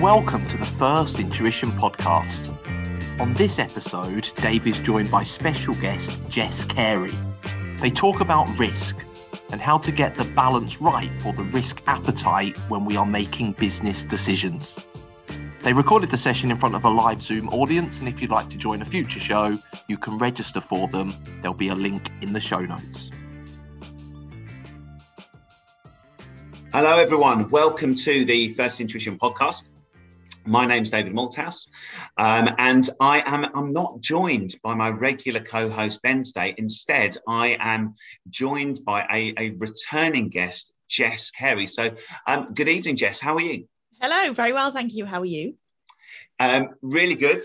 Welcome to the First Intuition podcast. On this episode, Dave is joined by special guest Jess Carey. They talk about risk and how to get the balance right for the risk appetite when we are making business decisions. They recorded the session in front of a live Zoom audience, and if you'd like to join a future show, you can register for them. There'll be a link in the show notes. Hello, everyone. Welcome to the First Intuition podcast. My name's David Malthouse, um, and I am I'm not joined by my regular co-host Ben Stay. Instead, I am joined by a, a returning guest, Jess Carey. So, um, good evening, Jess. How are you? Hello, very well, thank you. How are you? Um, really good.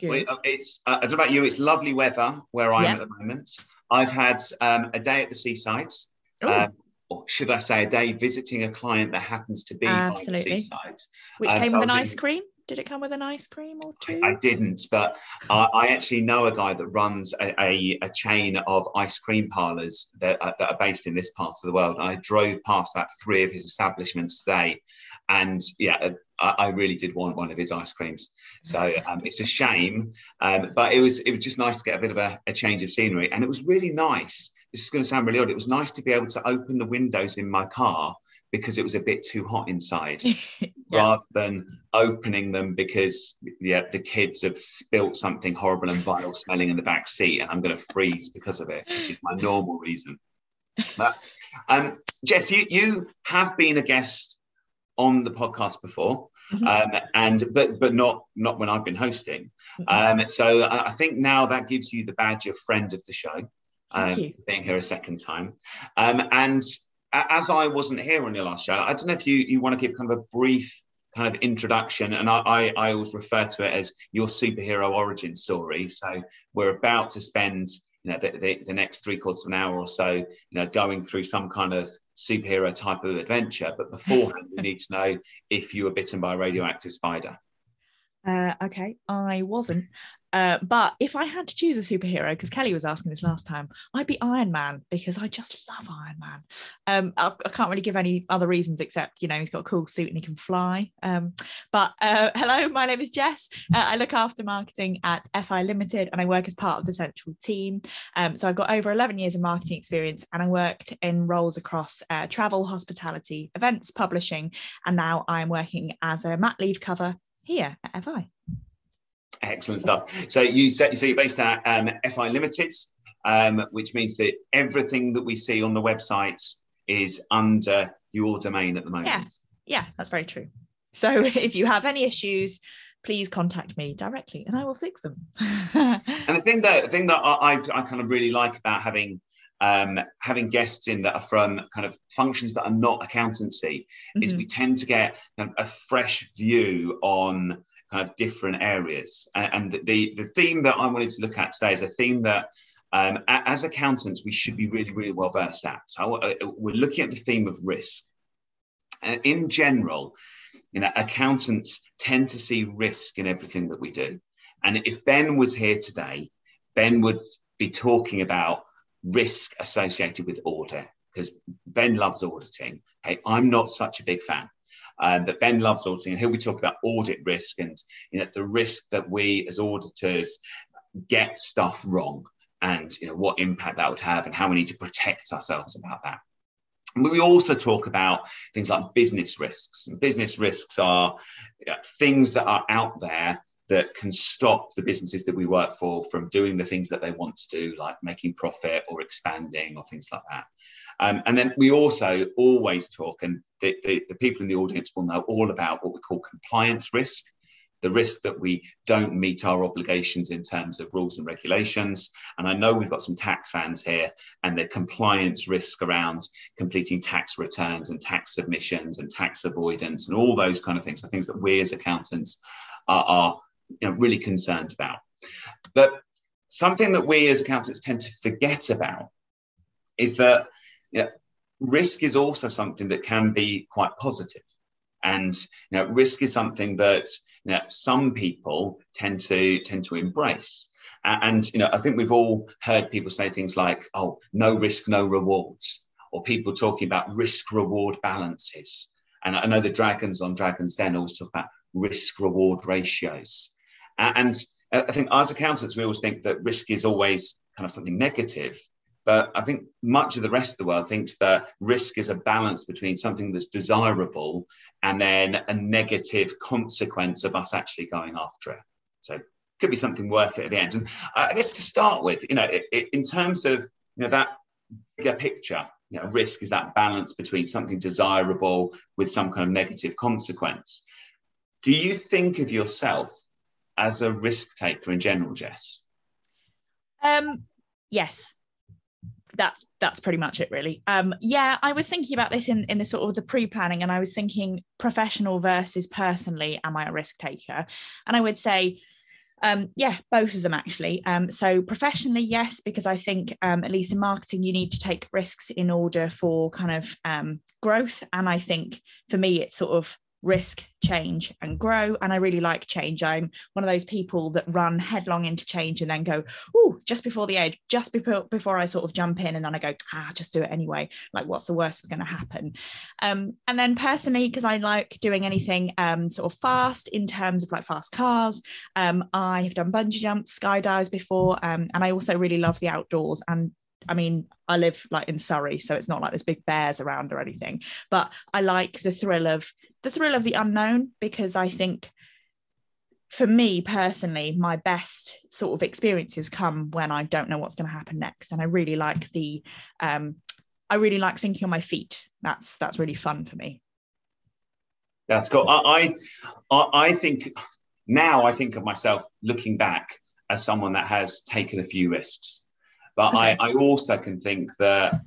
Good. Uh, it's uh, I don't know about you. It's lovely weather where I am at the moment. I've had um, a day at the seaside. Um, or should I say, a day visiting a client that happens to be by the seaside. Which um, came so with an ice in- cream? Did it come with an ice cream or two? I didn't, but I I actually know a guy that runs a, a, a chain of ice cream parlors that, are- that are based in this part of the world. I drove past about three of his establishments today, and yeah, I, I really did want one of his ice creams. So um, it's a shame, um, but it was it was just nice to get a bit of a, a change of scenery, and it was really nice. This is going to sound really odd. It was nice to be able to open the windows in my car because it was a bit too hot inside yeah. rather than opening them because yeah the kids have spilt something horrible and vile smelling in the back seat and i'm going to freeze because of it which is my normal reason but um jess you you have been a guest on the podcast before Mhm. um and but but not not when i've been hosting Mhm. um so i I think now that gives you the badge of friend of the show Thank um, for being here a second time um and as I wasn't here on your last show, I don't know if you, you want to give kind of a brief kind of introduction, and I, I, I always refer to it as your superhero origin story. So we're about to spend you know the, the, the next three quarters of an hour or so, you know, going through some kind of superhero type of adventure. But beforehand, we need to know if you were bitten by a radioactive spider. Uh, okay, I wasn't. Uh, but if I had to choose a superhero, because Kelly was asking this last time, I'd be Iron Man because I just love Iron Man. Um, I, I can't really give any other reasons except you know he's got a cool suit and he can fly. Um, but uh, hello, my name is Jess. Uh, I look after marketing at FI Limited and I work as part of the central team. Um, so I've got over 11 years of marketing experience and I worked in roles across uh, travel, hospitality, events, publishing, and now I'm working as a mat leave cover here at FI. Excellent stuff. So you said so you're based at um, FI Limited, um, which means that everything that we see on the website is under your domain at the moment. Yeah. Yeah, that's very true. So if you have any issues, please contact me directly and I will fix them. And the thing that the thing that I, I, kind of really like about having um, having guests in that are from kind of functions that are not accountancy is Mhm. we tend to get kind of a fresh view on kind of different areas. And the the theme that I wanted to look at today is a theme that um, as accountants we should be really really well versed at. So uh, we're looking at the theme of risk. And in general, you know, accountants tend to see risk in everything that we do. And if Ben was here today, Ben would be talking about risk associated with audit because Ben loves auditing. Hey, I'm not such a big fan. Um, but Ben loves auditing, and he'll be talking about audit risk and you know the risk that we as auditors get stuff wrong, and you know what impact that would have, and how we need to protect ourselves about that. We also talk about things like business risks. And business risks are you know, things that are out there that can stop the businesses that we work for from doing the things that they want to do, like making profit or expanding or things like that. Um, and then we also always talk, and the, the, the people in the audience will know all about what we call compliance risk, the risk that we don't meet our obligations in terms of rules and regulations. And I know we've got some tax fans here, and the compliance risk around completing tax returns and tax submissions and tax avoidance and all those kind of things are things that we as accountants are, are you know, really concerned about. But something that we as accountants tend to forget about is that you know, risk is also something that can be quite positive. And you know, risk is something that you know, some people tend to tend to embrace. And you know, I think we've all heard people say things like, "Oh, no risk, no rewards," or people talking about risk-reward balances. And I know the dragons on Dragons Den always talk about risk reward ratios. Uh, and uh, I think as accountants, we always think that risk is always kind of something negative. But I think much of the rest of the world thinks that risk is a balance between something that's desirable and then a negative consequence of us actually going after it. So it could be something worth it at the end. And uh, I guess to start with, you know, in terms of you know that bigger picture, you know, risk is that balance between something desirable with some kind of negative consequence. Do you think of yourself as a risk taker in general, Jess? Um, yes, that's that's pretty much it really um yeah i was thinking about this in in the sort of the pre-planning and i was thinking professional versus personally am i a risk taker and i would say um, yeah, both of them actually. Um, so professionally, yes, because I think um, at least in marketing, you need to take risks in order for kind of um, growth. And I think for me, it's sort of risk, change, and grow. And I really like change. I'm one of those people that run headlong into change and then go, oh, just before the edge, just before before I sort of jump in, and then I go, ah, just do it anyway. Like, what's the worst that's going to happen? Um, and then personally, because I like doing anything um, sort of fast in terms of like fast cars. Um, I have done bungee jumps, skydives before, um, and I also really love the outdoors. And I mean, I live like in Surrey, so it's not like there's big bears around or anything. But I like the thrill of the thrill of the unknown because I think for me personally, my best sort of experiences come when I don't know what's going to happen next. And I really like the um I really like thinking on my feet. That's that's really fun for me. That's cool. I I, I think now I think of myself looking back as someone that has taken a few risks but okay. I, I also can think that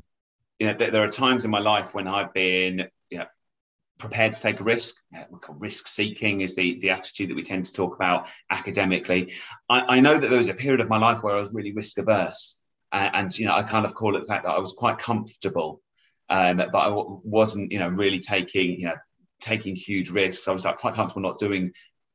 you know that there are times in my life when I've been you know prepared to take a risk. Risk seeking is the the attitude that we tend to talk about academically. I, I know that there was a period of my life where I was really risk averse, and, and you know I kind of call it the fact that I was quite comfortable, um, but I w- wasn't you know really taking you know taking huge risks. I was like quite comfortable not doing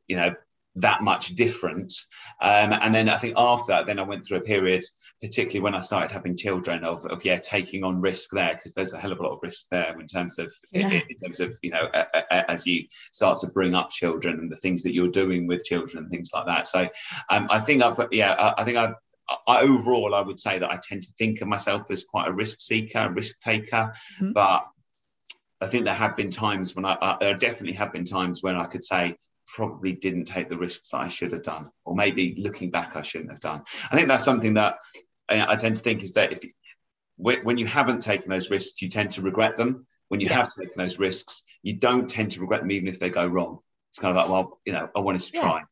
you know that much different. Um, and then I think after that, then I went through a period, particularly when I started having children, of, of yeah, taking on risk there because there's a hell of a lot of risk there in terms of yeah. in, in, terms of you know a, a, as you start to bring up children and the things that you're doing with children and things like that. So um, I think I've yeah, I, I think I've I, overall, I would say that I tend to think of myself as quite a risk seeker, risk taker, mm-hmm. but I think there have been times when I, uh, there definitely have been times when I could say probably didn't take the risks that I should have done, or maybe looking back, I shouldn't have done. I think that's something that uh, I tend to think is that if when you haven't taken those risks, you tend to regret them. When you yeah. have taken those risks, you don't tend to regret them even if they go wrong. It's kind of like, well, you know, I wanted to yeah. try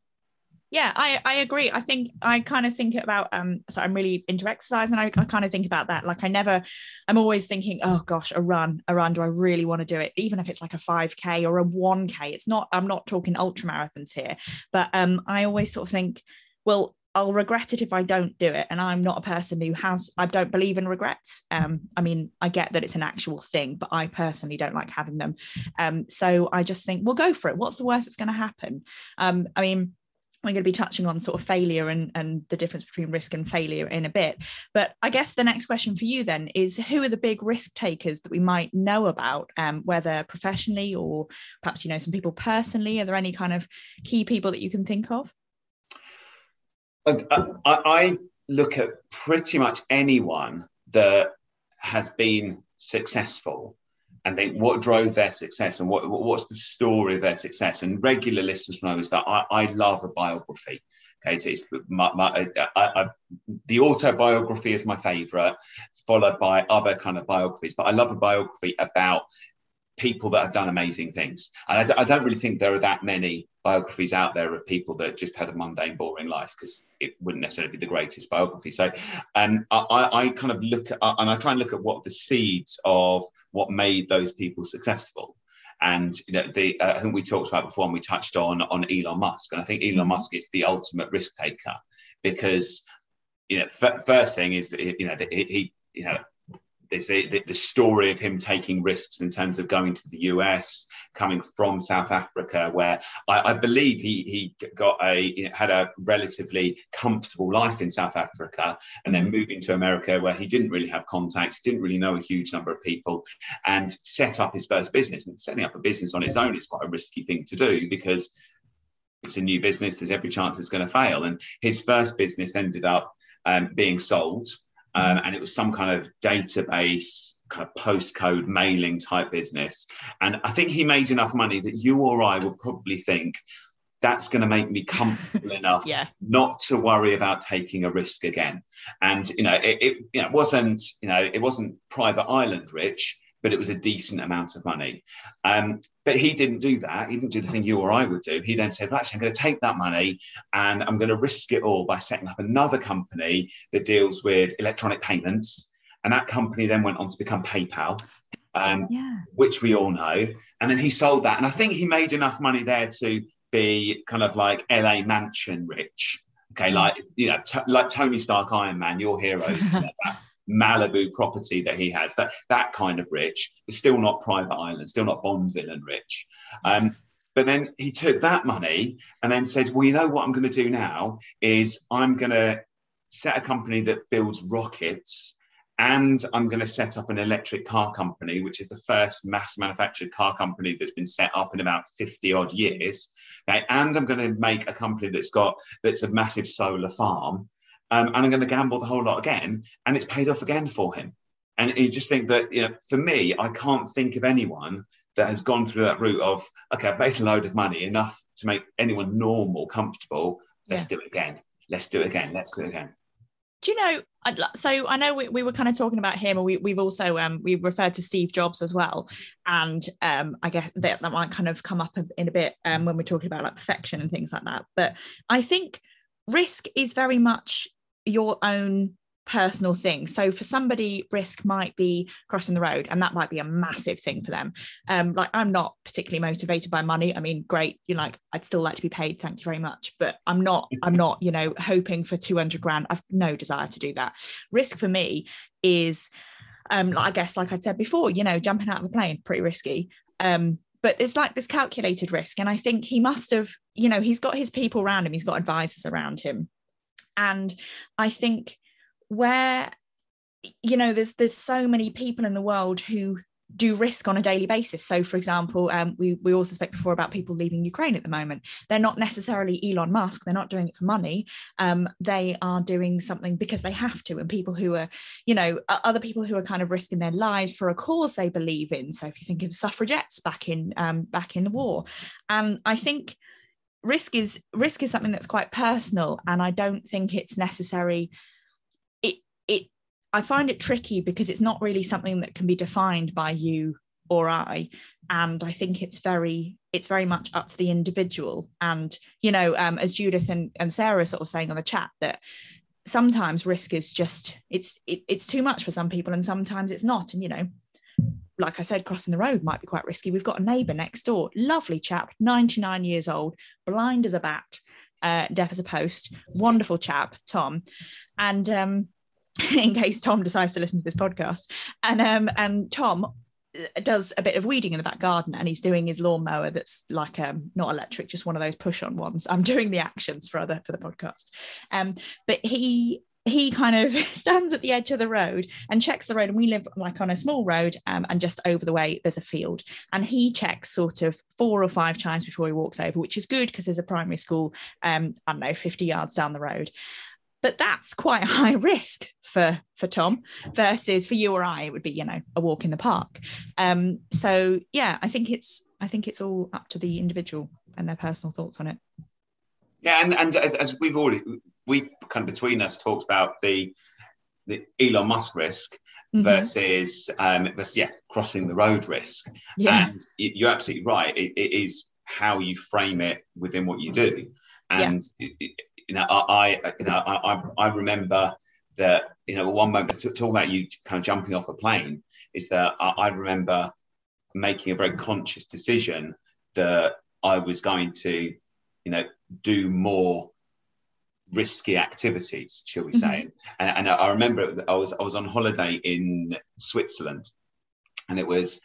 yeah i i agree i think i kind of think about um so i'm really into exercise and I, I, kind of think about that like i never i'm always thinking oh gosh a run a run do i really want to do it even if it's like a 5k or a 1k it's not i'm not talking ultra marathons here but um i always sort of think well I'll regret it if I don't do it. And I'm not a person who has, I don't believe in regrets. Um, I mean, I get that it's an actual thing, but I personally don't like having them. Um, so I just think, well, go for it. What's the worst that's going to happen? Um, I mean, we're going to be touching on sort of failure and, and the difference between risk and failure in a bit. But I guess the next question for you then is who are the big risk takers that we might know about, um, whether professionally or perhaps you know some people personally? Are there any kind of key people that you can think of? I, I look at pretty much anyone that has been successful and think what drove their success and what what's the story of their success. And regular listeners know is that I, I love a biography. Okay, so it's my, my, uh, I, I, the autobiography is my favorite, followed by other kind of biographies. But I love a biography about people that have done amazing things. And I, I, don't really think there are that many biographies out there of people that just had a mundane, boring life because it wouldn't necessarily be the greatest biography. So, um, I, I kind of look at and I try and look at what the seeds of what made those people successful. And you know, the uh, I think we talked about before, and we touched on on Elon Musk, and I think Elon mm-hmm. Musk is the ultimate risk taker because you know, f- first thing is that, you know he, he you know there's the, the, story of him taking risks in terms of going to the US, coming from South Africa, where I, I believe he he got a had a relatively comfortable life in South Africa, and then moving to America, where he didn't really have contacts, didn't really know a huge number of people, and set up his first business. And setting up a business on its own is quite a risky thing to do because it's a new business. There's every chance it's going to fail. And his first business ended up um, being sold, um, and it was some kind of database kind of postcode mailing type business. And I think he made enough money that you or I would probably think that's going to make me comfortable enough yeah. not to worry about taking a risk again. And you know, it, it you know, wasn't you know, it wasn't private island rich, but it was a decent amount of money. Um, but he didn't do that. He didn't do the thing you or I would do. He then said, well, actually, I'm going to take that money and I'm going to risk it all by setting up another company that deals with electronic payments. And that company then went on to become PayPal. Um, yeah. which we all know. And then he sold that. And I think he made enough money there to be kind of like LA mansion rich. Okay, like you know, t- like Tony Stark, Iron Man, your heroes, that Malibu property that he has, that that kind of rich, is still not private island, still not Bond villain rich. Um, but then he took that money and then said, "Well, you know what I'm going to do now is I'm going to set a company that builds rockets and I'm going to set up an electric car company, which is the first mass manufactured car company that's been set up in about 50 odd years. Okay? And I'm going to make a company that's got that's a massive solar farm. Um, and I'm going to gamble the whole lot again, and it's paid off again for him. And you just think that, you know, for me, I can't think of anyone that has gone through that route of, okay, I've made a load of money, enough to make anyone normal comfortable. Let's yeah. do it again. Let's do it again. Let's do it again do you know so i know we, we were kind of talking about him and we, we've also um we referred to steve jobs as well and um i guess that, that might kind of come up in a bit um when we're talking about like perfection and things like that but i think risk is very much your own personal thing. So for somebody, risk might be crossing the road, and that might be a massive thing for them. Um, like I'm not particularly motivated by money. I mean, great, you know, like I'd still like to be paid, thank you very much. But I'm not, I'm not, you know, hoping for 200 grand. I've no desire to do that. Risk for me is um, I guess, like I said before, you know, jumping out of a plane, pretty risky. Um, but it's like this calculated risk. And I think he must have, you know, he's got his people around him, he's got advisors around him. And I think where you know there's there's so many people in the world who do risk on a daily basis. So, for example, um, we we also spoke before about people leaving Ukraine at the moment. They're not necessarily Elon Musk. They're not doing it for money. Um, they are doing something because they have to. And people who are, you know, other people who are kind of risking their lives for a cause they believe in. So, if you think of suffragettes back in um, back in the war, and I think risk is risk is something that's quite personal, and I don't think it's necessary it it I find it tricky because it's not really something that can be defined by you or I. And I think it's very, it's very much up to the individual. And, you know, um, as Judith and, and Sarah sort of saying on the chat that sometimes risk is just it's it, it's too much for some people and sometimes it's not. And you know, like I said, crossing the road might be quite risky. We've got a neighbour next door, lovely chap, 99 years old, blind as a bat, uh, deaf as a post, wonderful chap, Tom. And um, in case Tom decides to listen to this podcast. And um, and Tom uh, does a bit of weeding in the back garden and he's doing his lawnmower that's like um not electric just one of those push on ones i'm doing the actions for other for the podcast um but he he kind of stands at the edge of the road and checks the road and we live like on a small road um, and just over the way there's a field and he checks sort of four or five times before he walks over which is good because there's a primary school um i don't know 50 yards down the road. But that's quite a high risk for for tom versus for you or i it would be you know a walk in the park. Um so yeah i think it's i think it's all up to the individual and their personal thoughts on it. Yeah and and as, as we've already we kind of between us talked about the the elon musk risk mm-hmm. versus um versus yeah crossing the road risk yeah. and you're absolutely right it, it is how you frame it within what you do and yeah you know, I, I you know, I, I remember that, you know, one moment talking about you kind of jumping off a plane is that I, I remember making a very conscious decision that I was going to, you know, do more risky activities, shall we say? Mm-hmm. And, and, I remember I was I was on holiday in Switzerland, and it was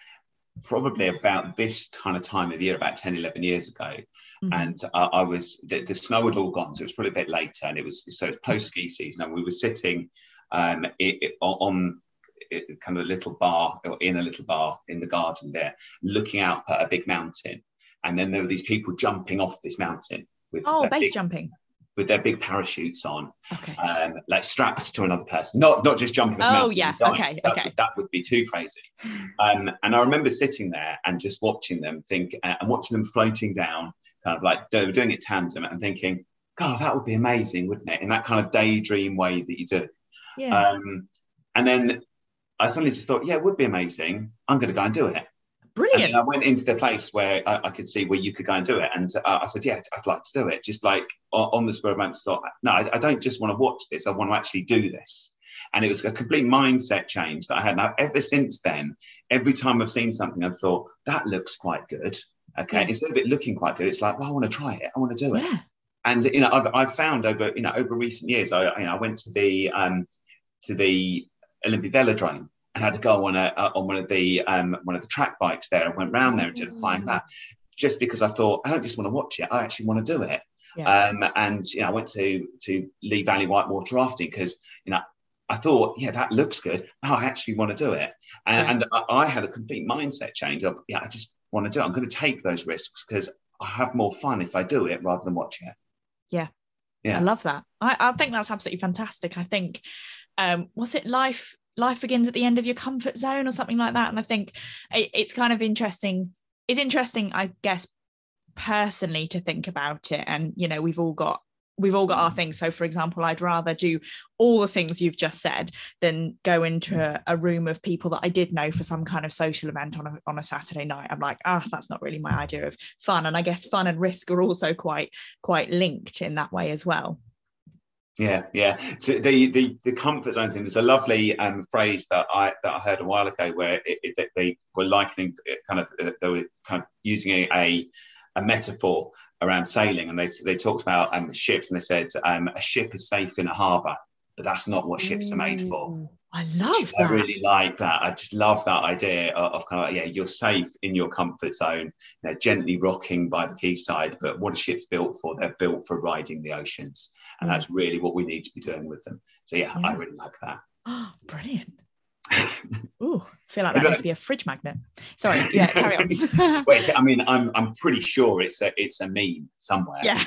probably about this kind of time of year, about 10, 11 years ago. Mm-hmm. And uh, I was, the, the, snow had all gone. So it was probably a bit later. And it was, so it was post ski season. And we were sitting um, it, it, on it, kind of a little bar, or in a little bar in the garden there, looking out at a big mountain. And then there were these people jumping off this mountain. with Oh, base big, jumping. With their big parachutes on, Okay. um, like strapped to another person, not not just jumping. Oh, yeah, okay, that, okay. That would be too crazy. Um, and I remember sitting there and just watching them think uh, and watching them floating down, kind of like they were doing it tandem and thinking, God, that would be amazing, wouldn't it? In that kind of daydream way that you do. Yeah. Um, and then I suddenly just thought, yeah, it would be amazing. I'm going to go and do it. And Brilliant. then I went into the place where I, I could see where you could go and do it. And uh, I said, yeah, I'd like to do it. Just like on, the spur of the moment, thought, no, I, I don't just want to watch this. I want to actually do this. And it was a complete mindset change that I had. Now, ever since then, every time I've seen something, I've thought, that looks quite good. Okay. Yeah. Instead of it looking quite good, it's like, well, I want to try it. I want to do it yeah. and you know I've, I've found over you know over recent years I you know I went to the um to the Olympic velodrome and had to go on a on one of the um one of the track bikes there and went round there and did a flying lap just because I thought I don't just want to watch it I actually want to do it Yeah. um and you know I went to to Lee Valley Whitewater rafting because you know I thought yeah that looks good oh, I actually want to do it and, Yeah. and I, I had a complete mindset change of yeah I just want to do it I'm going to take those risks because I have more fun if I do it rather than watching it Yeah. I love that. I, I think that's absolutely fantastic. I think um was it life life begins at the end of your comfort zone or something like that. And I think it, it's kind of interesting. It's interesting, I guess, personally to think about it. And you know, we've all got we've all got our things. So for example, I'd rather do all the things you've just said than go into a, a room of people that I did know for some kind of social event on a on a Saturday night. I'm like, ah, that's not really my idea of fun. And I guess fun and risk are also quite quite linked in that way as well. Yeah, yeah. So the the the comfort zone thing. There's a lovely um, phrase that I that I heard a while ago where it, it, they were likening it kind of they were kind of using a a, a metaphor around sailing, and they they talked about um, ships, and they said um, a ship is safe in a harbour, but that's not what ships are made for. I love that. I really like that. I just love that idea of, of kind of like, yeah, you're safe in your comfort zone, you know, gently rocking by the quayside. But what are ships built for? They're built for riding the oceans, and that's really what we need to be doing with them. So yeah, I really like that. Oh, brilliant. Ooh, I feel like that needs to be a fridge magnet. Sorry, yeah, carry on. Wait, I mean, I'm I'm pretty sure it's a it's a meme somewhere. yeah,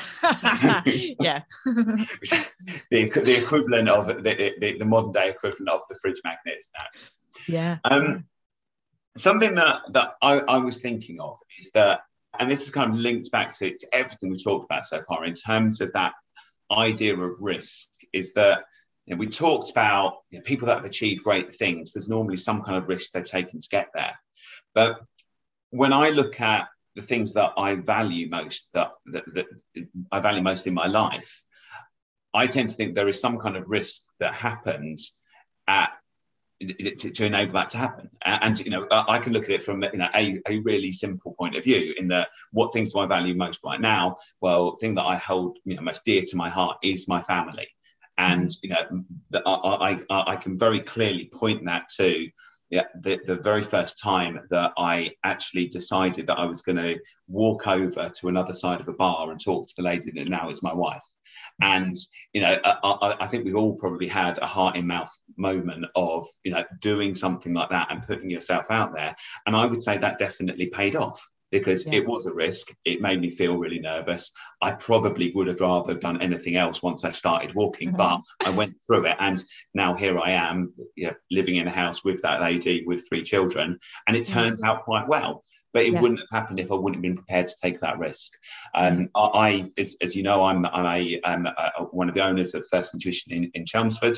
yeah, the, the equivalent of the, the, the modern day equivalent of the fridge magnets now. yeah. Um, something that that I, I was thinking of is that, and this is kind of linked back to, to everything we talked about so far in terms of that idea of risk, is that you know, we talked about you know, people that have achieved great things. There's normally some kind of risk they've taken to get there, but when I look at the things that I value most, that, that, that I value most in my life, I tend to think there is some kind of risk that happens at to, to enable that to happen. And, you know, I can look at it from you know a, a really simple point of view. In that, what things do I value most right now? Well, the thing that I hold you know most dear to my heart is my family, and you know, I, I I can very clearly point that to. Yeah, the, the very first time that I actually decided that I was going to walk over to another side of a bar and talk to the lady that now is my wife. And you know, I, I, I think we've all probably had a heart in mouth moment of you know doing something like that and putting yourself out there. And I would say that definitely paid off because Yeah. it was a risk. It made me feel really nervous. I probably would have rather done anything else once I started walking, Mhm. but I went through it, and now here I am, you know, living in a house with that lady with three children, and it Yeah. turned out quite well. But it Yeah. wouldn't have happened if I wouldn't have been prepared to take that risk. Um, I, as, as you know, I'm, I'm a, um, uh, one of the owners of First Intuition in, in Chelmsford.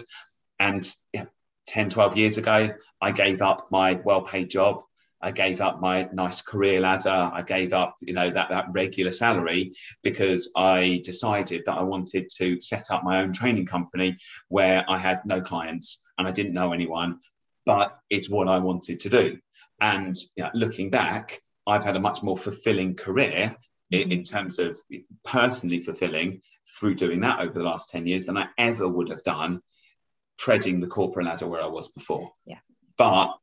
And yeah, 10, 12 years ago, I gave up my well paid job. I gave up my nice career ladder. I gave up, you know, that, that regular salary because I decided that I wanted to set up my own training company where I had no clients and I didn't know anyone, but it's what I wanted to do. And you know, looking back, I've had a much more fulfilling career in, in terms of personally fulfilling through doing that over the last 10 years than I ever would have done treading the corporate ladder where I was before. Yeah. But,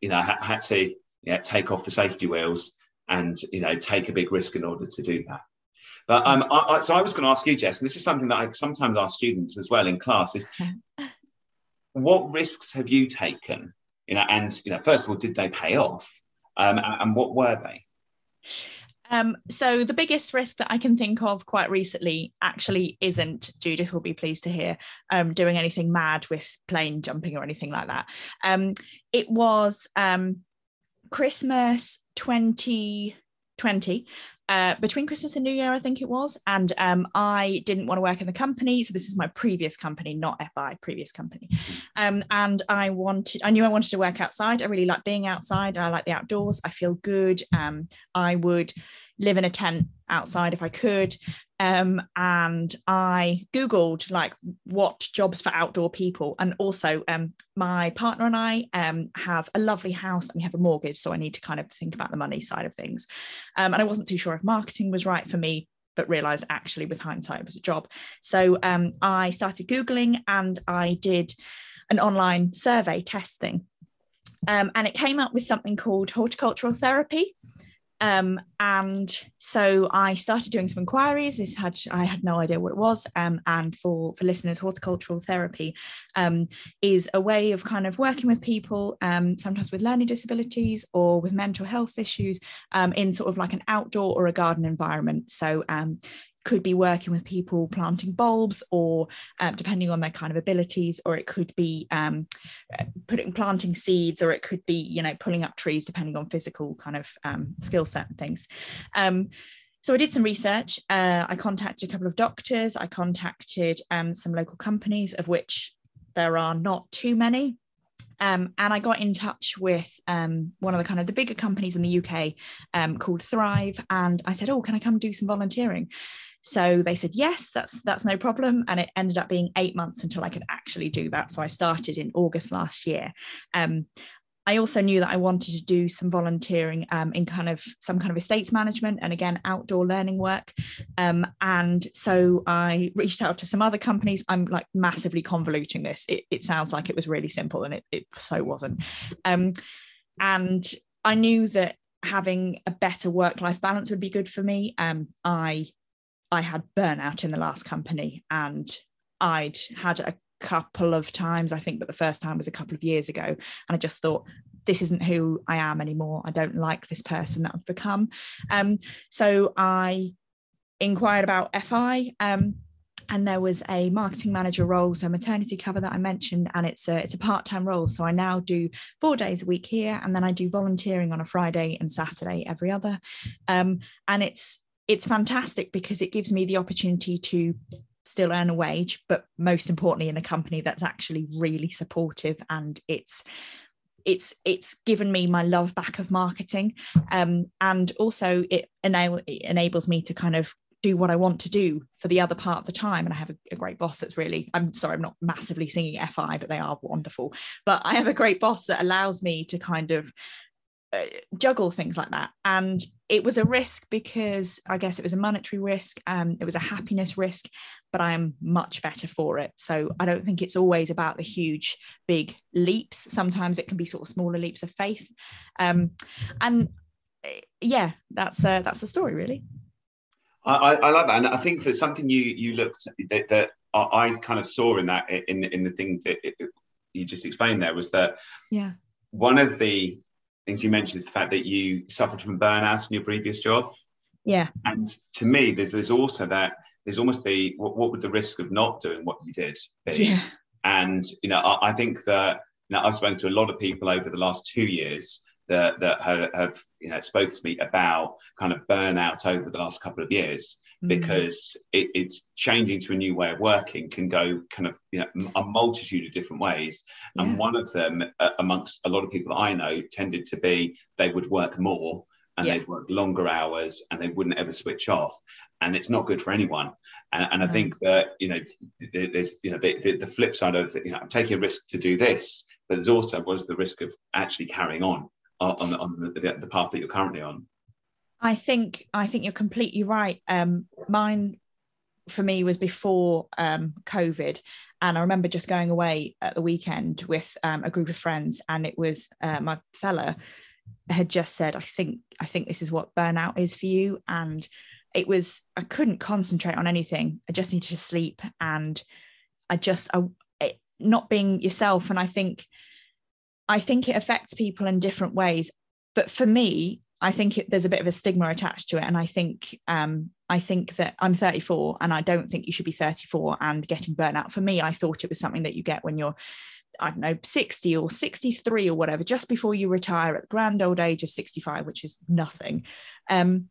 you know, I ha- had to you know, take off the safety wheels and, you know, take a big risk in order to do that. But um, I, I, so I was going to ask you, Jess, and this is something that I sometimes ask students as well in class: is what risks have you taken? You know, and you know, first of all, did they pay off? Um, and, what were they? Um, so the biggest risk that I can think of quite recently actually isn't Judith will be pleased to hear um, doing anything mad with plane jumping or anything like that. Um, it was um, Christmas 2020 uh, between Christmas and New Year, I think it was. And um, I didn't want to work in the company. So this is my previous company, not FI, previous company. Um, and I wanted, I knew I wanted to work outside. I really like being outside. I like the outdoors. I feel good. Um, I would live in a tent outside if I could. Um, and I Googled like what jobs for outdoor people. And also, um, my partner and I um, have a lovely house and we have a mortgage. So I need to kind of think about the money side of things. Um, and I wasn't too sure if marketing was right for me. But realized actually, with hindsight, it was a job. So um, I started Googling and I did an online survey test thing. Um, and it came up with something called horticultural therapy. Um, and so I started doing some inquiries. This had I had no idea what it was. Um, and for for listeners, horticultural therapy um, is a way of kind of working with people, um, sometimes with learning disabilities or with mental health issues, um, in sort of like an outdoor or a garden environment. So um, could be working with people planting bulbs or um, depending on their kind of abilities or it could be um, putting planting seeds or it could be you know pulling up trees depending on physical kind of um, skill set and things um, so I did some research. Uh, I contacted a couple of doctors. I contacted um, some local companies, of which there are not too many. Um, and I got in touch with um, one of the kind of the bigger companies in the UK um, called Thrive, and I said, "Oh, can I come do some volunteering?" So they said, yes, that's that's no problem. And it ended up being eight months until I could actually do that. So I started in August last year. Um, I also knew that I wanted to do some volunteering um, in kind of some kind of estates management and again outdoor learning work. Um, and so I reached out to some other companies. I'm like massively convoluting this. It, it sounds like it was really simple and it, it so wasn't. Um, and I knew that having a better work life balance would be good for me. Um, I I had burnout in the last company and I'd had a couple of times, I think, but the first time was a couple of years ago. And I just thought, this isn't who I am anymore. I don't like this person that I've become. Um, so I inquired about FI. Um, and there was a marketing manager role, so maternity cover that I mentioned, and it's a it's a part time role. So I now do four days a week here, and then I do volunteering on a Friday and Saturday every other. Um, and it's it's fantastic because it gives me the opportunity to still earn a wage but most importantly in a company that's actually really supportive and it's it's it's given me my love back of marketing um, and also it, enable, it enables me to kind of do what I want to do for the other part of the time. And I have a, a, great boss that's really, I'm sorry, I'm not massively singing FI, but they are wonderful. But I have a great boss that allows me to kind of juggle things like that. And it was a risk because i guess it was a monetary risk um, it was a happiness risk but i am much better for it. So i don't think it's always about the huge big leaps. Sometimes it can be sort of smaller leaps of faith. Um, and uh, yeah that's uh, that's the story really. I, I love that. And i think that something you you looked that, that i kind of saw in that in in the thing that it, you just explained there was that yeah. one of the things you mentioned is the fact that you suffered from burnout in your previous job. Yeah. And to me, there's there's also that there's almost the what, what would the risk of not doing what you did be? Yeah. And you know, I, I think that you know, I've spoken to a lot of people over the last two years that that have, have you know spoken to me about kind of burnout over the last couple of years. Because it, it's changing to a new way of working can go kind of you know a multitude of different ways. Yeah. and one of them uh, amongst a lot of people that i know tended to be they would work more and yeah. they'd work longer hours and they wouldn't ever switch off. And it's not good for anyone. And, and i think that you know there's you know the, the, the flip side of you know i'm taking a risk to do this but there's also was the risk of actually carrying on on, on the, the, the path that you're currently on I think I think you're completely right. Um, mine for me was before um, COVID, and I remember just going away at the weekend with um, a group of friends, and it was uh, my fella had just said, "I think I think this is what burnout is for you," and it was I couldn't concentrate on anything. I just needed to sleep, and I just I, it, not being yourself, and I think I think it affects people in different ways. But for me, I think it, there's a bit of a stigma attached to it, and I think um, I think that I'm 34, and I don't think you should be 34 and getting burnout. For me, I thought it was something that you get when you're I don't know 60 or 63 or whatever, just before you retire at the grand old age of 65, which is nothing. Um,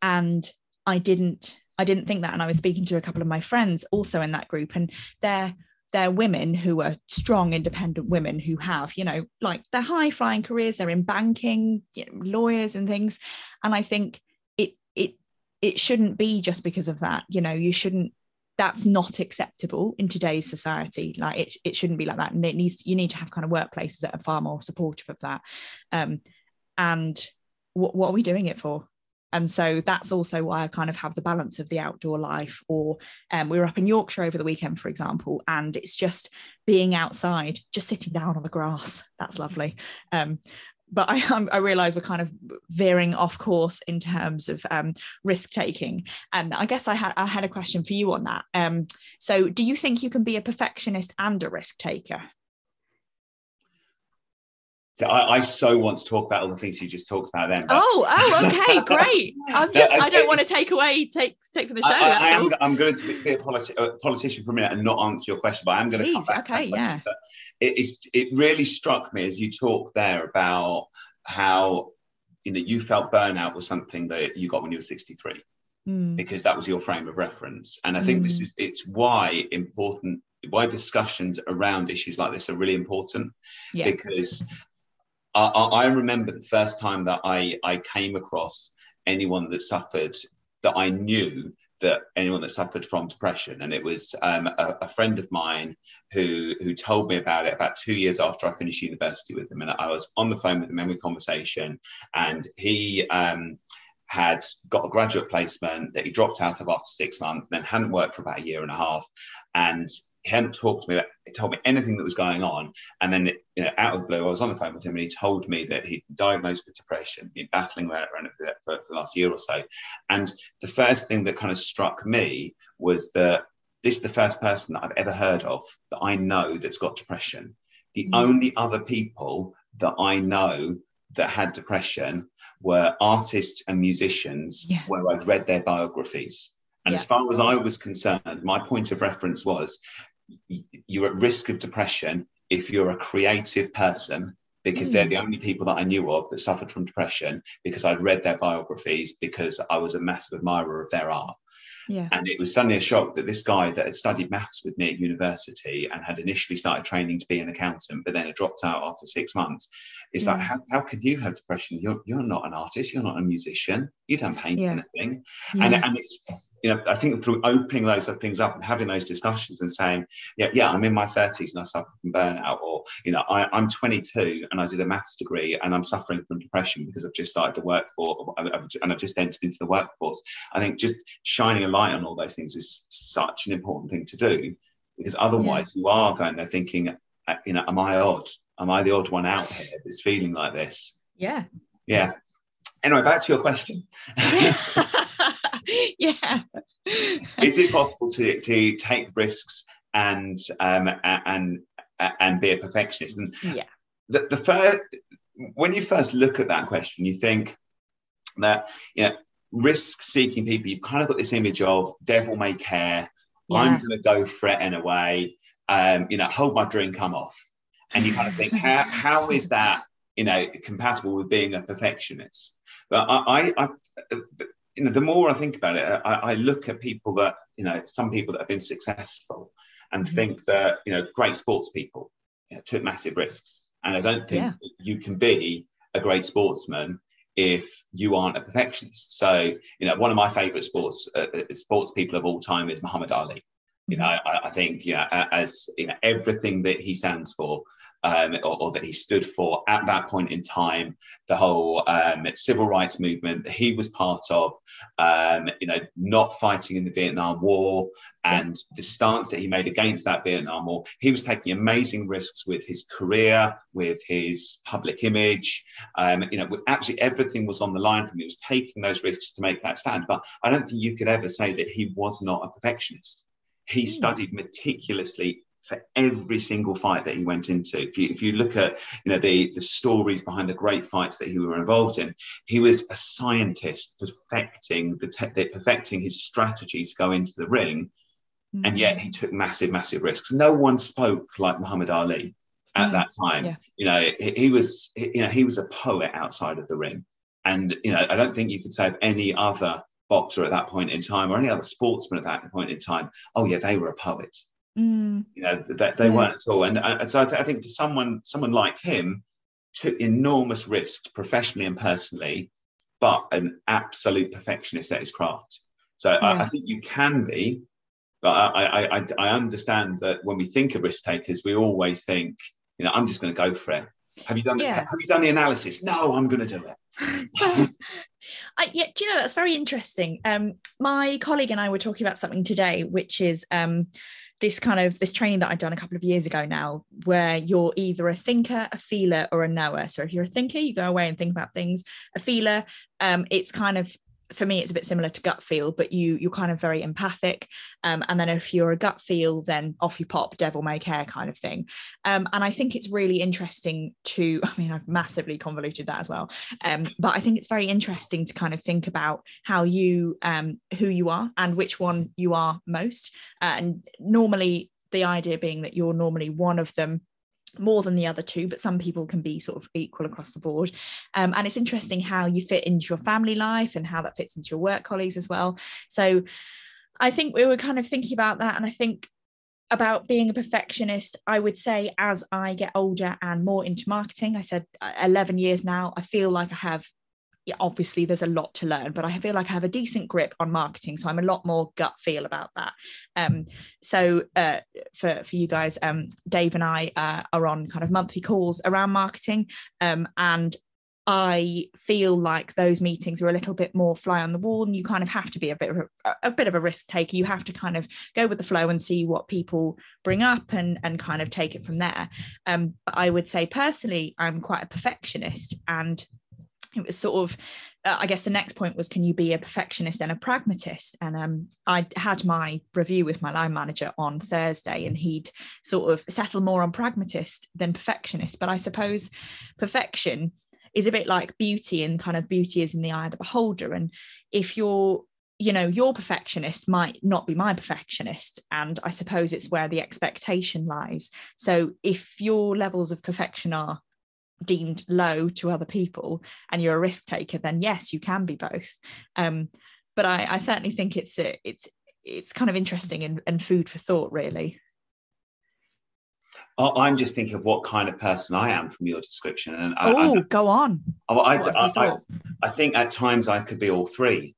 and I didn't I didn't think that, and I was speaking to a couple of my friends also in that group, and they're they're women who are strong, independent women who have, you know, like they're high flying careers, they're in banking, you know, lawyers and things. And I think it it it shouldn't be just because of that. You know, you shouldn't that's not acceptable in today's society. Like it, it shouldn't be like that. And it needs you need to have kind of workplaces that are far more supportive of that. Um, and what, what are we doing it for? And so that's also why I kind of have the balance of the outdoor life. Or um, we were up in Yorkshire over the weekend, for example, and it's just being outside, just sitting down on the grass. That's lovely. Um, but I, I realize we're kind of veering off course in terms of um, risk taking. And I guess I had I had a question for you on that. Um, so, do you think you can be a perfectionist and a risk taker? So I, I, so want to talk about all the things you just talked about then. Oh, oh, okay, great. I'm just, I don't want to take away, take, take from the show. I, I, am, I'm going to be a, politi- politician for a minute and not answer your question, but I'm going to Please, come back okay, to yeah. It, is, it really struck me as you talked there about how you know you felt burnout was something that you got when you were 63 mm. because that was your frame of reference, and I think mm. this hmm. is it's why important why discussions around issues like this are really important yeah. because I, I remember the first time that I, I came across anyone that suffered that I knew that anyone that suffered from depression, and it was um, a, a, friend of mine who who told me about it about two years after I finished university with him, and I was on the phone with him in conversation, and he um, had got a graduate placement that he dropped out of after six months, then hadn't worked for about a year and a half, and he hadn't talked to me. About, he told me anything that was going on, and then you know, out of the blue, I was on the phone with him, and he told me that he'd diagnosed with depression, been battling around it for, for, for the last year or so. And the first thing that kind of struck me was that this is the first person that I've ever heard of that I know that's got depression. The mm. only other people that I know that had depression were artists and musicians yeah. where I'd read their biographies. And yeah. as far as I was concerned, my point of reference was you're at risk of depression if you're a creative person because mm. they're the only people that I knew of that suffered from depression because I'd read their biographies because I was a massive admirer of their art. Yeah. And it was suddenly a shock that this guy that had studied maths with me at university and had initially started training to be an accountant, but then had dropped out after six months, is yeah. like, how, how could you have depression? You're, you're not an artist, you're not a musician, you don't paint yeah. anything. Yeah. And, and it's, you know, I think through opening those things up and having those discussions and saying, yeah, yeah, I'm in my 30s and I suffer from burnout, or, you know, I, I'm 22 and I did a maths degree and I'm suffering from depression because I've just started to work for, and I've just entered into the workforce. I think just shining a light on all those things is such an important thing to do because otherwise yeah. you are going there thinking, uh, you know, am I odd? Am I the odd one out here that's feeling like this? Yeah. Yeah. Anyway, back to your question. yeah. is it possible to, to take risks and um, and and be a perfectionist? And yeah. The, the first when you first look at that question, you think that you know risk seeking people, you've kind of got this image of devil may care. Yeah. I'm going to go for it anyway. Um, you know, hold my drink, come off. And you kind of think, how, how is that, you know, compatible with being a perfectionist? But I, I, I you know, the more I think about it, I, I, look at people that, you know, some people that have been successful and mm-hmm. think that, you know, great sports people you know, took massive risks. And I don't think yeah. you can be a great sportsman if you aren't a perfectionist. So, you know, one of my favorite sports uh, uh sports people of all time is Muhammad Ali. You know, mm-hmm. I, I think, yeah, as you know, everything that he stands for um, or, or, that he stood for at that point in time, the whole um, civil rights movement that he was part of, um, you know, not fighting in the Vietnam War and the stance that he made against that Vietnam War. He was taking amazing risks with his career, with his public image. Um, you know, actually everything was on the line for him. He was taking those risks to make that stand. But I don't think you could ever say that he was not a perfectionist. He hmm. studied meticulously for every single fight that he went into. If you, if you look at you know the, the stories behind the great fights that he were involved in, he was a scientist perfecting the te- perfecting his strategy to go into the ring, mm-hmm. and yet he took massive, massive risks. No one spoke like Muhammad Ali at mm, that time. Yeah. You know, he, he was you know he was a poet outside of the ring, and you know I don't think you could say of any other boxer at that point in time or any other sportsman at that point in time. Oh yeah, they were a poet Mm. You know that they, yeah. weren't at all, and, and so I, th- I, think for someone someone like him took enormous risk professionally and personally, but an absolute perfectionist at his craft. So yeah. I, I, think you can be, but I, I I understand that when we think of risk takers, we always think, you know, I'm just going to go for it. Have you done yeah. have you done the analysis? No, I'm going to do it. I, yeah, do you know that's very interesting. Um, my colleague and I were talking about something today, which is um, this kind of this training that I'd done a couple of years ago now, where you're either a thinker, a feeler, or a knower. So if you're a thinker, you go away and think about things. A feeler, um, it's kind of for me it's a bit similar to gut feel but you you're kind of very empathic. Um, and then if you're a gut feel then off you pop devil may care kind of thing. Um, and i think it's really interesting to i mean i've massively convoluted that as well. Um, but i think it's very interesting to kind of think about how you um, who you are and which one you are most. Uh, and normally the idea being that you're normally one of them more than the other two, but some people can be sort of equal across the board. Um, and it's interesting how you fit into your family life and how that fits into your work colleagues as well. So I think we were kind of thinking about that. And I think about being a perfectionist, I would say as I get older and more into marketing, I said uh, 11 years now, I feel like I have obviously there's a lot to learn, but I feel like I have a decent grip on marketing, so I'm a lot more gut feel about that. Um, so uh, for for you guys, um, Dave and I uh, are on kind of monthly calls around marketing, um, and I feel like those meetings are a little bit more fly on the wall, and you kind of have to be a bit of a, a, bit of a risk taker. You have to kind of go with the flow and see what people bring up and and kind of take it from there. Um, I would say personally, I'm quite a perfectionist, and it was sort of uh, i guess the next point was can you be a perfectionist and a pragmatist? And um, i had my review with my line manager on thursday and he'd sort of settle more on pragmatist than perfectionist. But i suppose perfection is a bit like beauty and kind of beauty is in the eye of the beholder. And if you're you know your perfectionist might not be my perfectionist and i suppose it's where the expectation lies. So if your levels of perfection are deemed low to other people and you're a risk taker then yes you can be both um, but I, I, certainly think it's a, it's it's kind of interesting and, and food for thought really I'm just thinking of what kind of person I am from your description. And oh, go on. I, I, I, I, think at times I could be all three.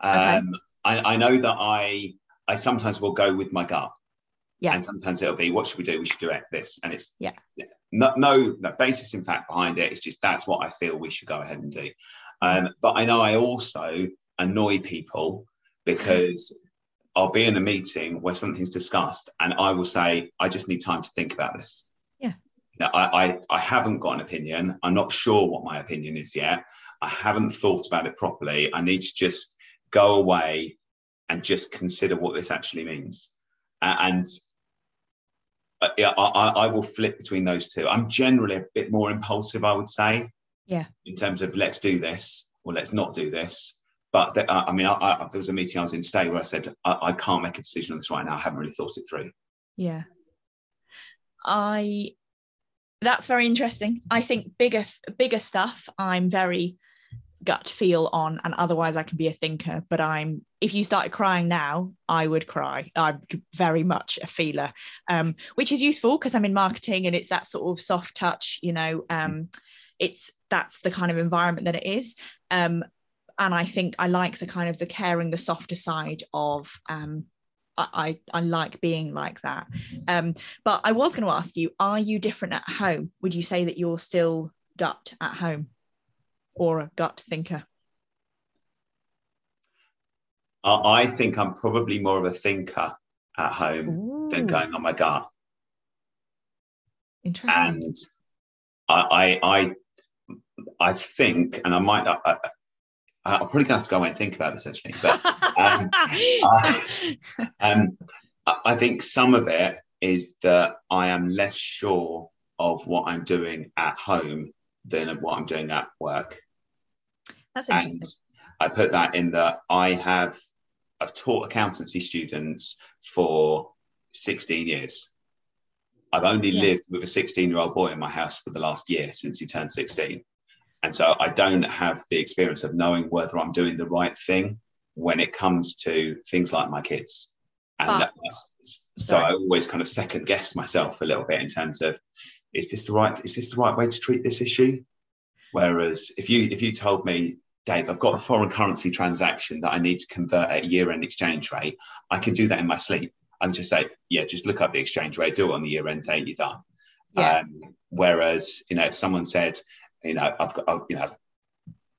Um, okay. I, know that I I sometimes will go with my gut. Yeah. And sometimes it'll be, what should we do? We should do this. And it's yeah. No, no, no basis in fact behind it. It's just that's what I feel we should go ahead and do. Um, but I know I also annoy people because I'll be in a meeting where something's discussed and I will say, I just need time to think about this. Yeah. I, I, I haven't got an opinion. I'm not sure what my opinion is yet. I haven't thought about it properly. I need to just go away and just consider what this actually means. And yeah, I, I will flip between those two. I'm generally a bit more impulsive, I would say. Yeah. In terms of let's do this or let's not do this. But the, I mean, I, I, there was a meeting I was in today where I said I, I can't make a decision on this right now. I haven't really thought it through. Yeah. I. That's very interesting. I think bigger bigger stuff. I'm very gut feel on and otherwise i can be a thinker but i'm if you started crying now i would cry i'm very much a feeler um, which is useful because i'm in marketing and it's that sort of soft touch you know um, it's that's the kind of environment that it is um, and i think i like the kind of the caring the softer side of um, I, I like being like that. Um, but I was going to ask you, are you different at home? Would you say that you're still gut at home? Or a gut thinker? I think I'm probably more of a thinker at home Ooh. than going on my gut. Interesting. And I, I, I, I think, and I might, I, I'm probably going to have to go away and think about this actually, but um, I, um, I think some of it is that I am less sure of what I'm doing at home than of what I'm doing at work. That's And. I put that in that I have I've taught accountancy students for 16 years. I've only Yeah. lived with a 16 year old boy in my house for the last year since he turned 16. And so I don't have the experience of knowing whether I'm doing the right thing when it comes to things like my kids. And But- so sorry. I always kind of second guess myself a little bit in terms of is this the right is this the right way to treat this issue? Whereas if you if you told me, Dave, I've got a foreign currency transaction that I need to convert at year-end exchange rate, I can do that in my sleep. I can just say, yeah, just look up the exchange rate, do it on the year-end date, you're done. Yeah. Um, whereas, you know, if someone said, you know, I've got, oh, you know,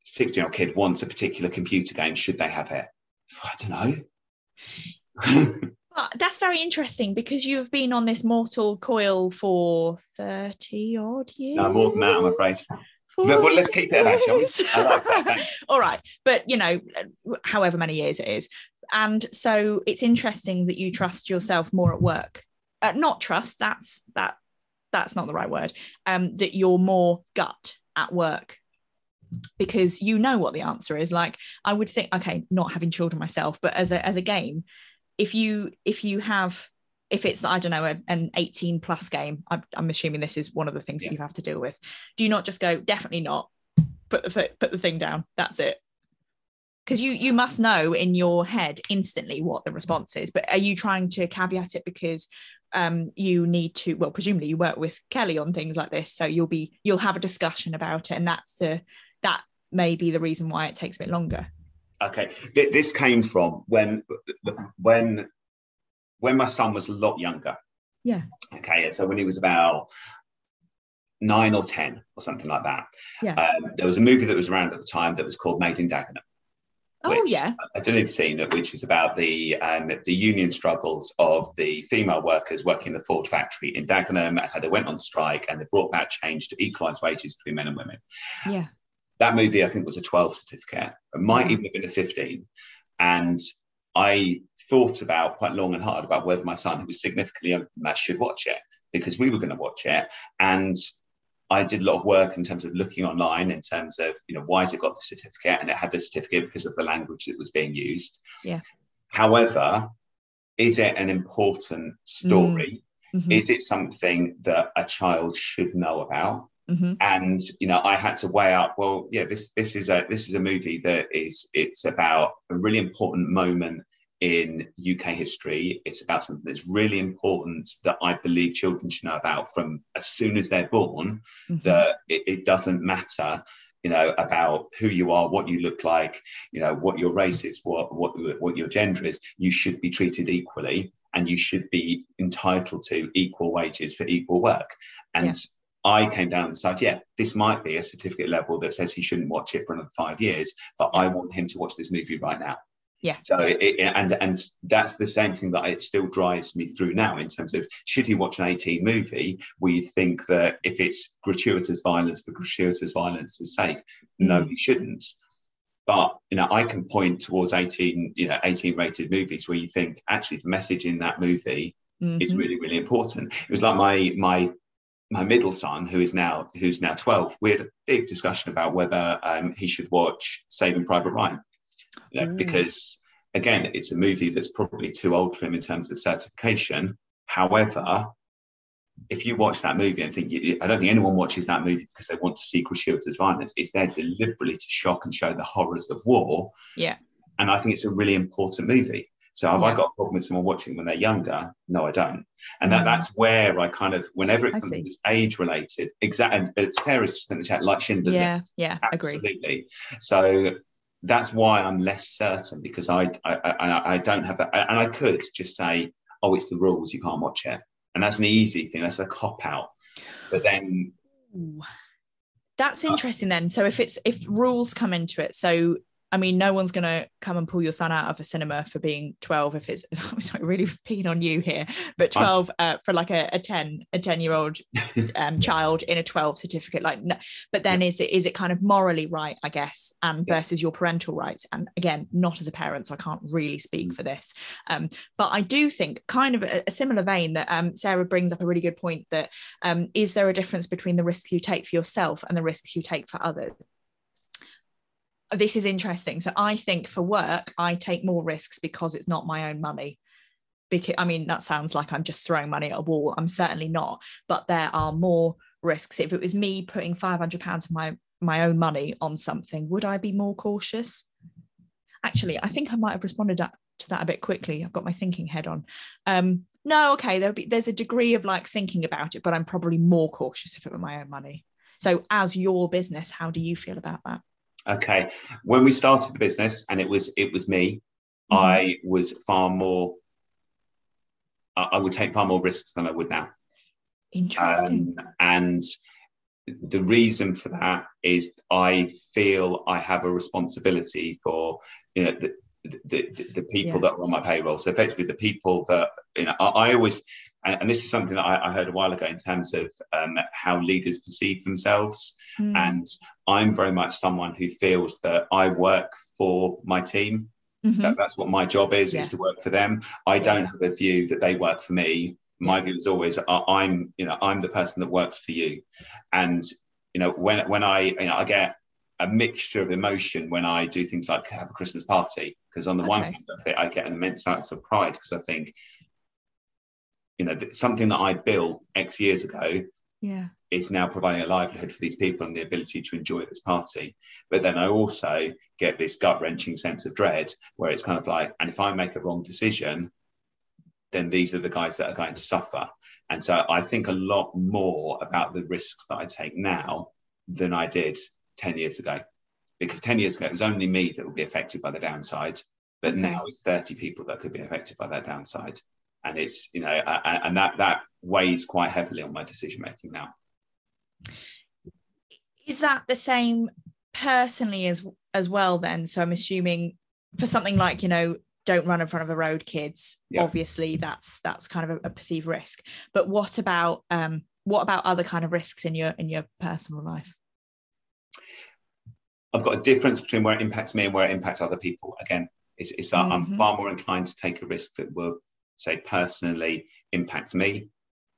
16 year old kid wants a particular computer game, should they have it? I don't know. But that's very interesting because you've been on this mortal coil for 30 odd years. no, more than that, I'm afraid. But, well, let's keep it at that, shall we? Like that. All right. But, you know, however many years it is. And so it's interesting that you trust yourself more at work. Uh, not trust, that's that that's not the right word. Um, that you're more gut at work because you know what the answer is. Like I would think, okay, not having children myself, but as a as a game, if you if you have if it's I don't know a, an 18 plus game, I'm, I'm assuming this is one of the things Yeah. that you have to deal with. Do you not just go definitely not put the th- put the thing down? That's it. Because you you must know in your head instantly what the response is. But are you trying to caveat it because um, you need to? Well, presumably you work with Kelly on things like this, so you'll be you'll have a discussion about it, and that's the that may be the reason why it takes a bit longer. Okay, Th- this came from when when when my son was a lot younger. Yeah. Okay, so when he was about nine or ten or something like that. Yeah. Um, there was a movie that was around at the time that was called Made in Dagenham. Oh which- yeah, I don't know if you've seen it, which is about the um, the union struggles of the female workers working in the Ford factory in Dagenham and how they went on strike and they brought about change to equalise wages between men and women. yeah, That movie, I think, was a 12 certificate. It might even have been a 15. And I thought about quite long and hard about whether my son, who was significantly younger than that, should watch it because we were going to watch it. And I did a lot of work in terms of looking online in terms of, you know, why has it got the certificate? And it had the certificate because of the language that was being used. Yeah. However, is it an important story? Mhm, Is it something that a child should know about? Mhm. and you know i had to weigh up well yeah this this is a this is a movie that is it's about a really important moment in uk history it's about something that's really important that i believe children should know about from as soon as they're born Mhm. that it, it doesn't matter you know about who you are what you look like you know what your race is what what what your gender is you should be treated equally and you should be entitled to equal wages for equal work and. I came down and decided, yeah, this might be a certificate level that says he shouldn't watch it for another five years, but I want him to watch this movie right now. Yeah. So it, it- and and that's the same thing that it still drives me through now in terms of should he watch an 18 movie? We'd think that if it's gratuitous violence for gratuitous violence' sake, no, Mm. he shouldn't. But you know, I can point towards 18, you know, 18 rated movies where you think actually the message in that movie is Mhm. really really important it was like my my my middle son who is now who's now 12 we had a big discussion about whether um, he should watch saving private ryan you know, Ooh. because again it's a movie that's probably too old for him in terms of certification however if you watch that movie and think you, i don't think anyone watches that movie because they want to see gratuitous violence it's there deliberately to shock and show the horrors of war Yeah. and i think it's a really important movie so have I got a problem with someone watching when they're younger? No, I don't. And that, Mm. that's where I kind of, whenever it's something that's age related, exactly. And Sarah's just in the chat, like Schindler's Yeah, List. yeah, agree. Absolutely. So that's why I'm less certain because I, I, I, I don't have that. And I could just say, oh, it's the rules, you can't watch it. And that's an easy thing. That's a cop out. But then, Ooh. That's interesting then. So if it's if rules come into it, so I mean, no one's going to come and pull your son out of a cinema for being 12 if it's, I'm sorry, really picking on you here, but 12 uh, for like a, a 10, a 10 year old um, child in a 12 certificate. Like, no, but then is it, is it kind of morally right, I guess, and versus your parental rights? And again, not as a parent, so I can't really speak for this. Um, but I do think kind of a, a similar vein that um, Sarah brings up a really good point that um, is there a difference between the risks you take for yourself and the risks you take for others? This is interesting. So I think for work, I take more risks because it's not my own money. Because I mean, that sounds like I'm just throwing money at a wall. I'm certainly not, but there are more risks. If it was me putting 500 pounds of my my own money on something, would I be more cautious? Actually, I think I might have responded to that a bit quickly. I've got my thinking head on. Um, no, okay, there'll be there's a degree of like thinking about it, but I'm probably more cautious if it were my own money. So, as your business, how do you feel about that? Okay. When we started the business and it was it was me, mm-hmm. I was far more I would take far more risks than I would now. Interesting. Um, and the reason for that is I feel I have a responsibility for you know the the, the, the people yeah. that are on my payroll. So effectively, the people that you know, I, I always and, and, this is something that I, I, heard a while ago in terms of um, how leaders perceive themselves. Mm. And I'm very much someone who feels that I work for my team. Mm-hmm. That, that's what my job is, yeah. is to work for them. I yeah. don't have a view that they work for me. My view is always I'm, you know, I'm the person that works for you. And, you know, when when I, you know, I get a mixture of emotion when I do things like have a Christmas party. Because on the okay. one hand, I get an immense sense of pride because I think you know something that I built X years ago yeah. is now providing a livelihood for these people and the ability to enjoy this party. But then I also get this gut wrenching sense of dread where it's kind of like and if I make a wrong decision then these are the guys that are going to suffer. And so I think a lot more about the risks that I take now than I did 10 years ago. Because 10 years ago it was only me that would be affected by the downside but okay. now it's 30 people that could be affected by that downside and it's you know and that that weighs quite heavily on my decision making now. Is that the same personally as as well then? So i'm assuming for something like you know don't run in front of a road kids yeah. obviously that's that's kind of a, a, perceived risk. But what about um what about other kind of risks in your in your personal life? I've got a difference between where it impacts me and where it impacts other people. Again it's, it's mm-hmm. i'm far more inclined to take a risk that will say personally impact me.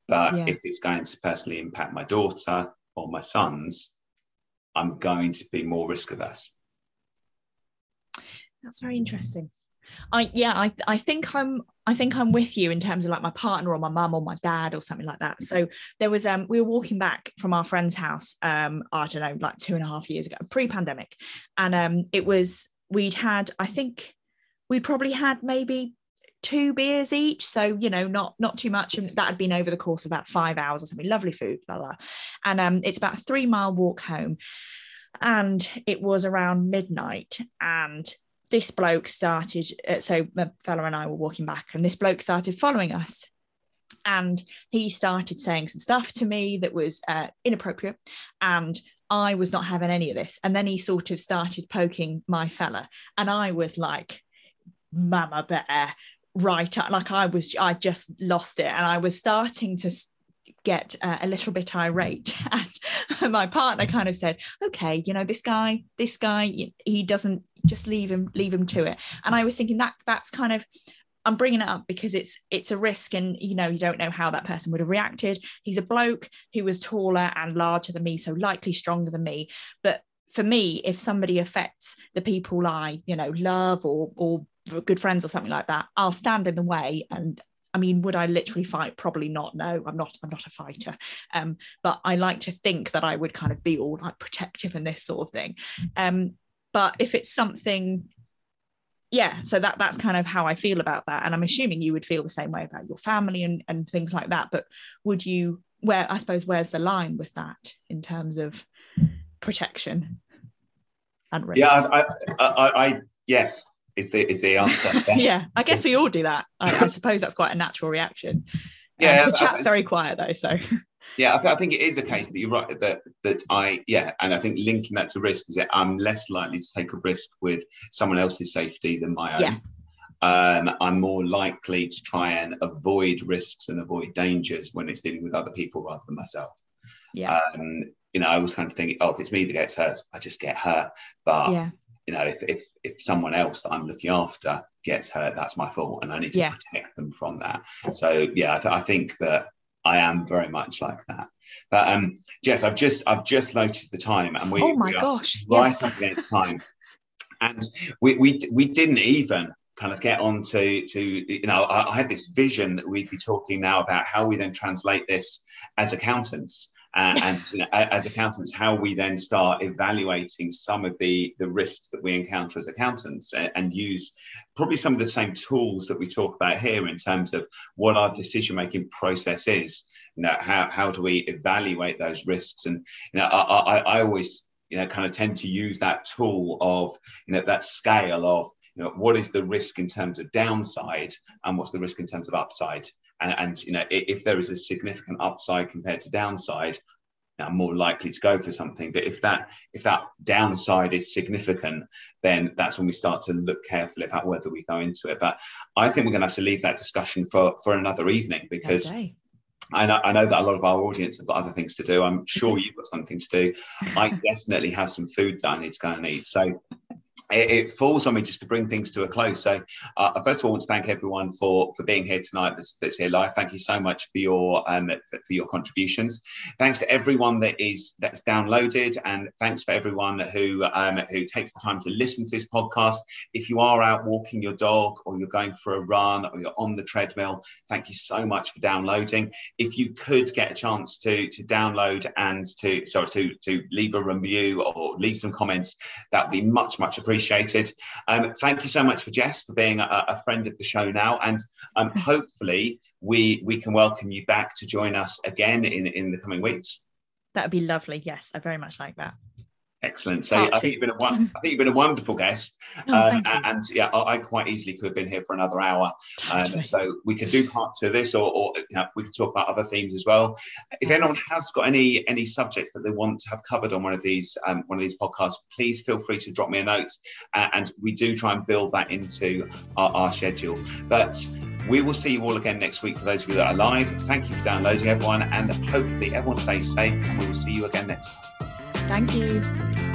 But yeah. if it's going to personally impact my daughter or my sons i'm going to be more risk averse that's very interesting. I yeah i i think i'm i think i'm with you in terms of like my partner or my mum or my dad or something like that. So there was um we were walking back from our friend's house um i don't know like two and a half years ago pre-pandemic. And um it was we'd had i think we probably had maybe two beers each so you know not not too much and that had been over the course of about five hours or something lovely food blah blah and um it's about a three mile walk home and it was around midnight and this bloke started uh, so my fella and i were walking back and this bloke started following us and he started saying some stuff to me that was uh, inappropriate and I was not having any of this. And then he sort of started poking my fella. And I was like, Mama Bear, right like i was i just lost it. And i was starting to get uh, a little bit irate. And my partner kind of said okay you know this guy this guy he doesn't just leave him leave him to it. And i was thinking that that's kind of i'm bringing it up because it's it's a risk and you know you don't know how that person would have reacted. He's a bloke who was taller and larger than me so likely stronger than me. But for me if somebody affects the people i you know love or or good friends or something like that, I'll stand in the way and I mean, would I literally fight? Probably not. No, I'm not. I'm not a fighter. Um, but I like to think that I would kind of be all like protective and this sort of thing. Um, but if it's something, yeah. So that that's kind of how I feel about that, and I'm assuming you would feel the same way about your family and and things like that. But would you? Where I suppose where's the line with that in terms of protection and risk? Yeah, I, I, I, I yes, is the is the answer. yeah, I guess we all do that. I, I suppose that's quite a natural reaction. Um, yeah, the chat's very quiet though, so. Yeah, I, th- I, think it is a case that you're right that that I yeah, and I think linking that to risk is that I'm less likely to take a risk with someone else's safety than my own. Yeah. Um, I'm more likely to try and avoid risks and avoid dangers when it's dealing with other people rather than myself. Yeah. Um, you know, I was kind of thinking, oh, if it's me that gets hurt, I just get hurt. But yeah. You know, if if if someone else that I'm looking after gets hurt, that's my fault, and I need to Yeah. protect them from that. So yeah, I, th- I think that I am very much like that. But um, Jess, I've just I've just noticed the time, and we oh my we gosh. right yes. up against time, and we we we didn't even kind of get on to to you know I, I had this vision that we'd be talking now about how we then translate this as accountants uh, and you know, as accountants how we then start evaluating some of the the risks that we encounter as accountants and, use probably some of the same tools that we talk about here in terms of what our decision making process is. You know how, how do we evaluate those risks? And you know I, I, I always you know kind of tend to use that tool of you know that scale of you know what is the risk in terms of downside and what's the risk in terms of upside and, and you know if there is a significant upside compared to downside I'm more likely to go for something. But if that if that downside is significant, then that's when we start to look carefully about whether we go into it. But I think we're going to have to leave that discussion for for another evening because Okay. I know, I know that a lot of our audience have got other things to do. I'm sure you've got something to do. I definitely have some food that I need to go and eat. So it, falls on me just to bring things to a close. So, uh, first of all, I want to thank everyone for for being here tonight. That's, that's here live. Thank you so much for your um, for, for your contributions. Thanks to everyone that is that's downloaded, and thanks for everyone who um, who takes the time to listen to this podcast. If you are out walking your dog, or you're going for a run, or you're on the treadmill, thank you so much for downloading. If you could get a chance to to download and to sorry to to leave a review or leave some comments, that would be much much appreciated. Um, thank you so much for Jess for being a, a friend of the show now, and um, hopefully we we can welcome you back to join us again in in the coming weeks. That would be lovely. Yes, I very much like that. Excellent. So Part I think you've been a think you've been a wonderful guest, Oh, um, and, and yeah, I, I quite easily could have been here for another hour. Um, so we could do part two of this, or, or you know, we could talk about other themes as well. If anyone has got any any subjects that they want to have covered on one of these um, one of these podcasts, please feel free to drop me a note, uh, and we do try and build that into our, our schedule. But we will see you all again next week for those of you that are live. Thank you for downloading, everyone, and hopefully everyone stays safe, and we will see you again next. Thank you.